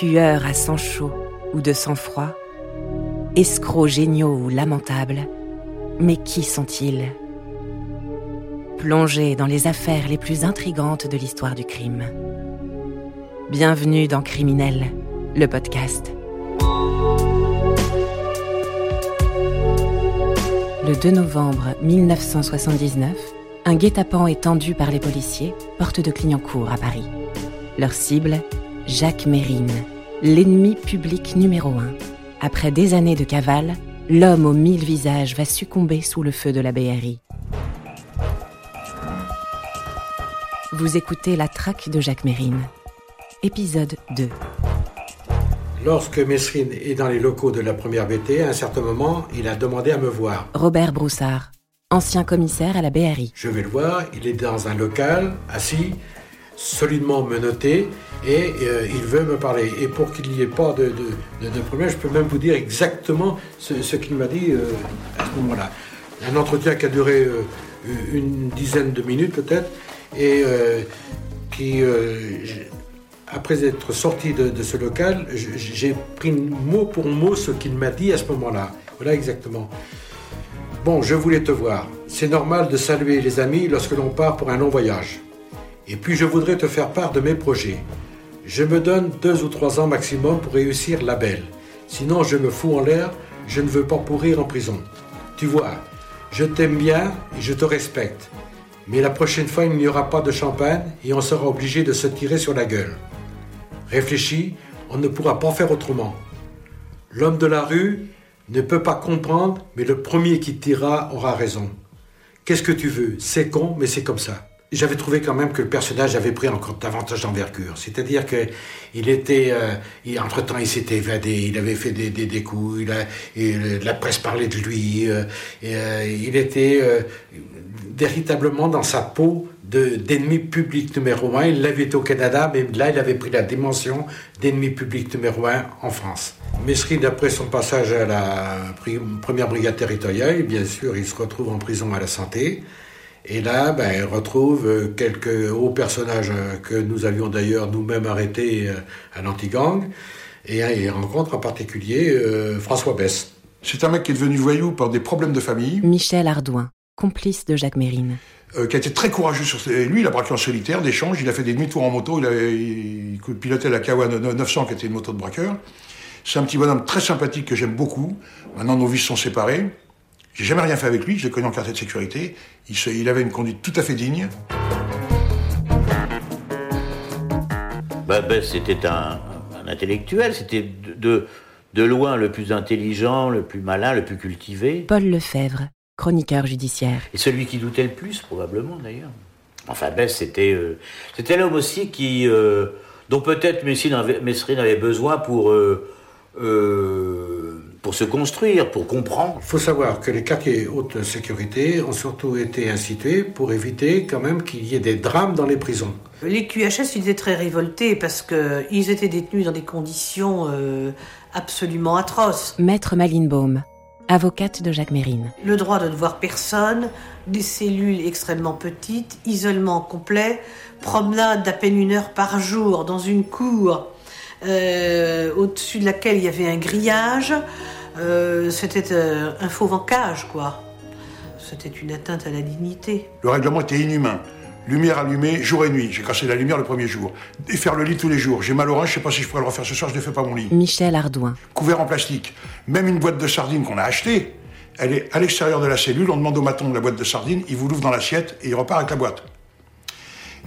tueurs à sang chaud ou de sang froid, escrocs géniaux ou lamentables, mais qui sont-ils? Plongés dans les affaires les plus intrigantes de l'histoire du crime. Bienvenue dans Criminel, le podcast. Le 2 novembre 1979, un guet-apens est tendu par les policiers, porte de Clignancourt à Paris. Leur cible, Jacques Mérine, l'ennemi public numéro un. Après des années de cavale, l'homme aux mille visages va succomber sous le feu de la BRI. Vous écoutez La traque de Jacques Mérine. Épisode 2. Lorsque Messrine est dans les locaux de la première BT, à un certain moment, il a demandé à me voir. Robert Broussard, ancien commissaire à la BRI. Je vais le voir, il est dans un local, assis, solidement menotté, et euh, il veut me parler. Et pour qu'il n'y ait pas de, de, de, problème, je peux même vous dire exactement ce, qu'il m'a dit euh, à ce moment-là. Un entretien qui a duré euh, une dizaine de minutes peut-être, et qui après être sorti de ce local, j'ai pris mot pour mot ce qu'il m'a dit à ce moment-là. Voilà exactement. Bon, je voulais te voir. C'est normal de saluer les amis lorsque l'on part pour un long voyage. Et puis je voudrais te faire part de mes projets. Je me donne deux ou trois ans maximum pour réussir la belle. Sinon, je me fous en l'air, je ne veux pas pourrir en prison. Tu vois, je t'aime bien et je te respecte. Mais la prochaine fois, il n'y aura pas de champagne et on sera obligé de se tirer sur la gueule. Réfléchis, on ne pourra pas faire autrement. L'homme de la rue ne peut pas comprendre, mais le premier qui tirera aura raison. Qu'est-ce que tu veux? C'est con, mais c'est comme ça. J'avais trouvé quand même que le personnage avait pris encore davantage d'envergure. C'est-à-dire que il était, euh, entre-temps, il s'était évadé, il avait fait des, des, coups, et la presse parlait de lui, euh, euh, il était euh, véritablement dans sa peau d'ennemi public numéro un. Il l'avait été au Canada, mais là, il avait pris la dimension d'ennemi public numéro un en France. Mesrine, après son passage à la première brigade territoriale, bien sûr, il se retrouve en prison à la santé. Et là, ben, il retrouve quelques hauts personnages que nous avions d'ailleurs nous-mêmes arrêtés à l'anti-gang. Et il rencontre en particulier euh, François Bess. C'est un mec qui est devenu voyou par des problèmes de famille. Michel Ardouin, complice de Jacques Mérine. Euh, qui a été très courageux sur ses... Lui, il a braqué en solitaire, d'échange, il a fait des demi-tours en moto, il, a, il pilotait la Kawa 900 qui était une moto de braqueur. C'est un petit bonhomme très sympathique que j'aime beaucoup. Maintenant, nos vies sont séparées. J'ai jamais rien fait avec lui, je l'ai connu en quartier de sécurité. Il, se, il, avait une conduite tout à fait digne. Bah, ben, c'était un, un, intellectuel, c'était de, de, de, loin le plus intelligent, le plus malin, le plus cultivé. Paul Lefebvre, chroniqueur judiciaire. Et celui qui doutait le plus, probablement d'ailleurs. Enfin, Bess, c'était euh, c'était l'homme aussi qui, euh, dont peut-être Messrine avait, Messrine avait besoin pour. Euh, pour se construire, pour comprendre. Il faut savoir que les quartiers haute sécurité ont surtout été institués pour éviter quand même qu'il y ait des drames dans les prisons. Les QHS, ils étaient très révoltés parce qu'ils étaient détenus dans des conditions euh, absolument atroces. Maître Malinbaum, avocate de Jacques Mérine. Le droit de ne voir personne, des cellules extrêmement petites, isolement complet, promenade d'à peine une heure par jour dans une cour euh, au-dessus de laquelle il y avait un grillage. Euh, c'était euh, un fauve en cage, quoi. C'était une atteinte à la dignité. Le règlement était inhumain. Lumière allumée, jour et nuit. J'ai cassé la lumière le premier jour. Et faire le lit tous les jours. J'ai mal au rein, je sais pas si je pourrais le refaire ce soir, je ne fais pas mon lit. Michel Ardouin. Couvert en plastique. Même une boîte de sardines qu'on a achetée, elle est à l'extérieur de la cellule. On demande au maton de la boîte de sardines, il vous l'ouvre dans l'assiette et il repart avec la boîte.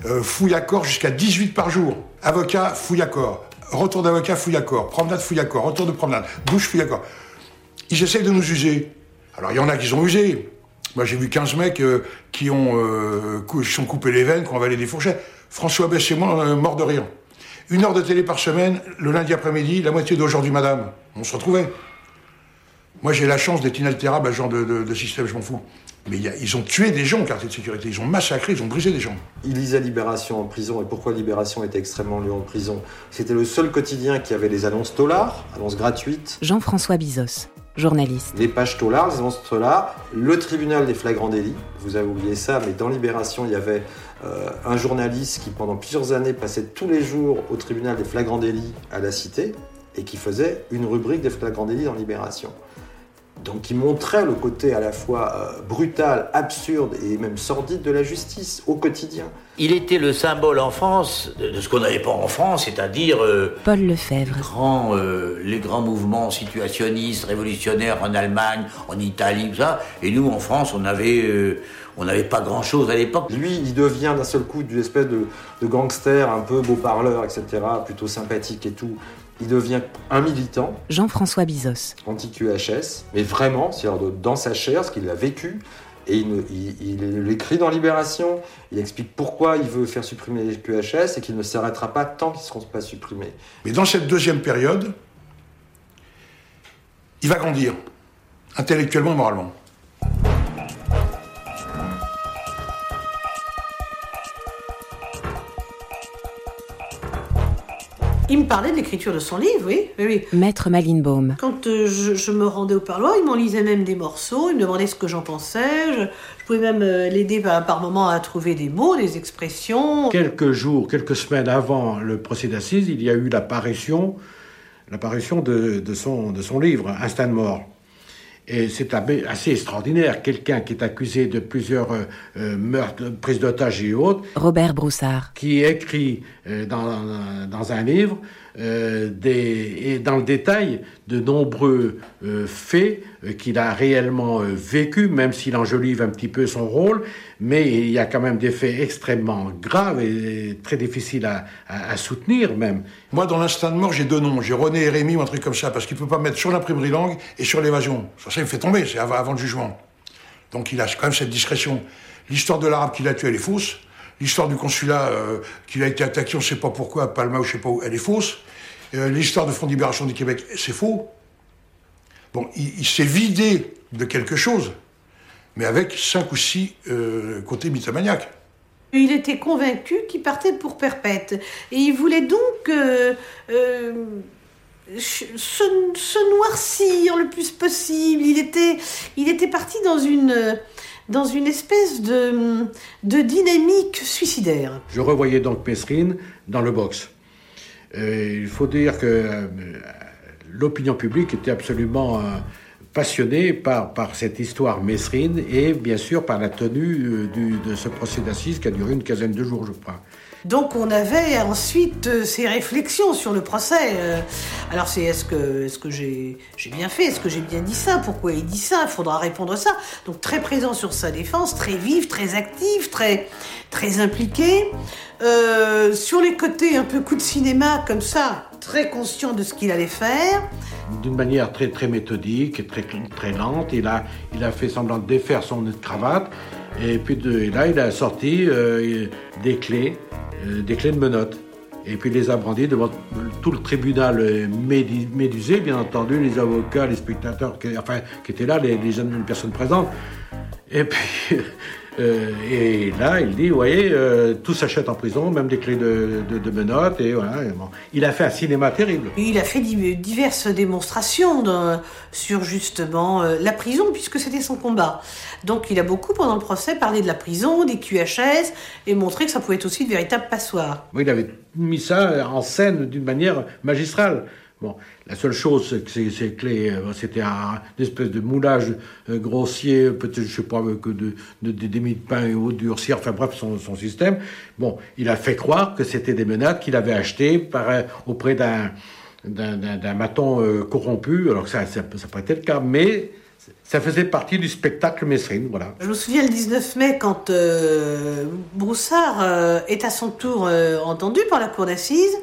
Euh, fouille à corps jusqu'à 18 par jour. Avocat, fouille à corps. Retour d'avocat, fouille à. Promenade, fouille à. Retour de promenade. Douche, fouille à. Ils essayent de nous user. Alors, il y en a qui sont usés. Moi, j'ai vu 15 mecs euh, qui ont euh, sont coupés les veines, qui ont avalé des fourchettes. François Bess et moi, mort de rire. Une heure de télé par semaine, le lundi après-midi, la moitié d'aujourd'hui, madame. On se retrouvait. Moi, j'ai la chance d'être inaltérable à ce genre de, de, de système, je m'en fous. Mais y a, ils ont tué des gens au quartier de sécurité, ils ont massacré, ils ont brisé des gens. Il lisait Libération en prison, et pourquoi Libération était extrêmement lu en prison? C'était le seul quotidien qui avait les annonces Tollard, annonces gratuites. Jean-François Bizos, journaliste. Les pages Tollard, les annonces Tollard, le tribunal des flagrants délits, vous avez oublié ça, mais dans Libération, il y avait euh, un journaliste qui pendant plusieurs années passait tous les jours au tribunal des flagrants délits à la Cité et qui faisait une rubrique des flagrants délits dans Libération. Donc qui montrait le côté à la fois euh, brutal, absurde et même sordide de la justice au quotidien. Il était le symbole en France de ce qu'on n'avait pas en France, c'est-à-dire euh, Paul Lefebvre. grand, euh, les grands mouvements situationnistes, révolutionnaires en Allemagne, en Italie, tout ça. Et nous, en France, on avait, euh, on n'avait pas grand-chose à l'époque. Lui, il devient d'un seul coup d'une espèce de, de gangster un peu beau parleur, etc., plutôt sympathique et tout. Il devient un militant Jean-François Bizos. anti-QHS, mais vraiment, c'est-à-dire dans sa chair, ce qu'il a vécu. Et il, il- il l'écrit dans Libération, il explique pourquoi il veut faire supprimer les QHS et qu'il ne s'arrêtera pas tant qu'ils ne seront pas supprimés. Mais dans cette deuxième période, il va grandir, intellectuellement et moralement. Il me parlait de l'écriture de son livre, oui, oui, oui. Maître Malinbaum. Quand euh, je, je me rendais au parloir, il m'en lisait même des morceaux, il me demandait ce que j'en pensais. Je, je pouvais même euh, l'aider par, par moments à trouver des mots, des expressions. Quelques jours, quelques semaines avant le procès d'assises, il y a eu l'apparition, l'apparition de, de son, de son livre, Instinct de mort. Et c'est assez extraordinaire. Quelqu'un qui est accusé de plusieurs euh, euh, meurtres, prises d'otages et autres, Robert Broussard. qui écrit euh, dans, dans un livre euh, et dans le détail de nombreux euh, faits euh, qu'il a réellement vécu, même s'il enjolive un petit peu son rôle, mais il y a quand même des faits extrêmement graves et très difficiles à, soutenir même. Moi, dans l'instinct de mort, j'ai deux noms. J'ai René et Rémi ou un truc comme ça, parce qu'il ne peut pas mettre sur l'imprimerie langue et sur l'évasion. Ça, ça, me fait tomber, c'est avant, avant le jugement. Donc il a quand même cette discrétion. L'histoire de l'arabe qui l'a tué, elle est fausse. L'histoire du consulat euh, qu'il a été attaqué, on ne sait pas pourquoi, à Palma ou je sais pas où, elle est fausse. Euh, L'histoire de Front de Libération du Québec, c'est faux. Bon, il, s'est vidé de quelque chose, mais avec cinq ou six euh, côtés mythomaniaques. Il était convaincu qu'il partait pour perpète. Et il voulait donc euh, se, se noircir le plus possible. Il était, il était parti dans une, dans une espèce de, de dynamique suicidaire. Je revoyais donc Mesrine dans le box. Il faut dire que euh, l'opinion publique était absolument euh, passionnée par, cette histoire Mesrine et bien sûr par la tenue euh, de ce procès d'assises qui a duré une quinzaine de jours, je crois. Donc on avait ensuite euh, ces réflexions sur le procès. Euh, alors c'est est-ce que, j'ai, bien fait? Est-ce que j'ai bien dit ça? Pourquoi il dit ça? Il faudra répondre à ça. Donc très présent sur sa défense, très vif, très actif, très, très impliqué. Sur les côtés un peu coup de cinéma comme ça, très conscient de ce qu'il allait faire. D'une manière très, très méthodique et très, très lente. Il a, il a fait semblant de défaire son cravate. Et puis là, il a sorti euh, des clés, euh, des clés de menottes. Et puis il les a brandies devant tout le tribunal euh, médusé, bien entendu, les avocats, les spectateurs, qui, enfin, qui étaient là, les, les jeunes personnes présentes. Et puis, euh, et là, il dit, vous voyez, euh, tout s'achète en prison, même des clés de, de, de menottes. Et voilà. Et bon. Il a fait un cinéma terrible. Il a fait di- diverses démonstrations de- sur justement euh, la prison, puisque c'était son combat. Donc il a beaucoup, pendant le procès, parlé de la prison, des QHS, et montré que ça pouvait être aussi de véritables passoires. Oui, il avait mis ça en scène d'une manière magistrale. La seule chose, c'est que euh, c'était un, une espèce de moulage euh, grossier, peut-être, je sais pas, que de, de, de, des de pain et durcir, enfin bref, son, système. Bon, il a fait croire que c'était des menottes qu'il avait achetées euh, auprès d'un maton euh, corrompu, alors que ça n'a pas été le cas, mais ça faisait partie du spectacle Mesrine, voilà. Je me souviens le 19 mai, quand euh, Broussard euh, est à son tour euh, entendu par la cour d'assises,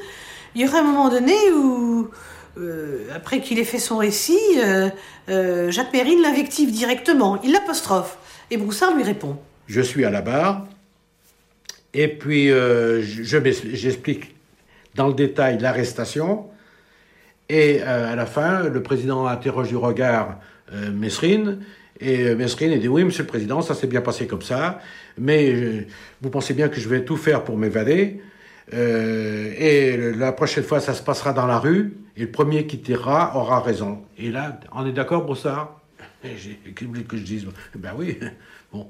il y aurait un moment donné où, euh, après qu'il ait fait son récit, euh, euh, Jacques Mérine l'invective directement, il l'apostrophe, et Broussard lui répond. je suis à la barre, et puis j'explique dans le détail l'arrestation, et à la fin, le président interroge du regard Mesrine, et Mesrine dit oui, monsieur le président, ça s'est bien passé comme ça, mais vous pensez bien que je vais tout faire pour m'évader, euh, et la prochaine fois, ça se passera dans la rue, et le premier qui tirera aura raison. Et là, on est d'accord, Brossard? J'ai- Qu'est-ce que je dise? Ben oui, bon.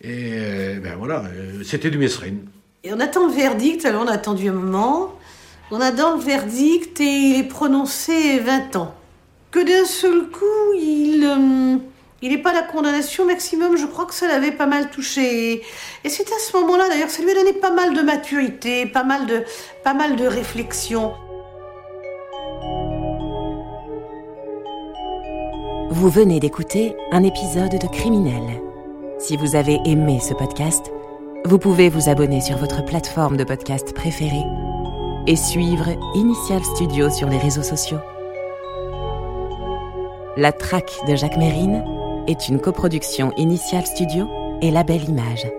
Et euh, ben voilà, euh, c'était du Mesrine. Et on attend le verdict, alors on a attendu un moment. On attend le verdict et il est prononcé 20 ans. Que d'un seul coup, il... il n'est pas la condamnation maximum, je crois que ça l'avait pas mal touché. Et c'est à ce moment-là, d'ailleurs, ça lui a donné pas mal de maturité, pas mal de, pas mal de réflexion. Vous venez d'écouter un épisode de Criminel. Si vous avez aimé ce podcast, vous pouvez vous abonner sur votre plateforme de podcast préférée et suivre Initial Studio sur les réseaux sociaux. La traque de Jacques Mérine est une coproduction Initial Studio et Label Image.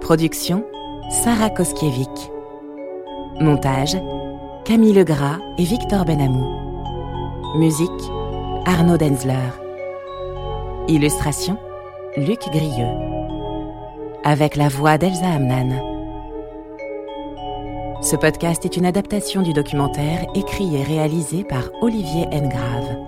Production Sarah Koskiewicz. Montage Camille Legras et Victor Benamou. Musique Arnaud Denzler. Illustration Luc Grieux. Avec la voix d'Elsa Amnan. Ce podcast est une adaptation du documentaire écrit et réalisé par Olivier Engrave.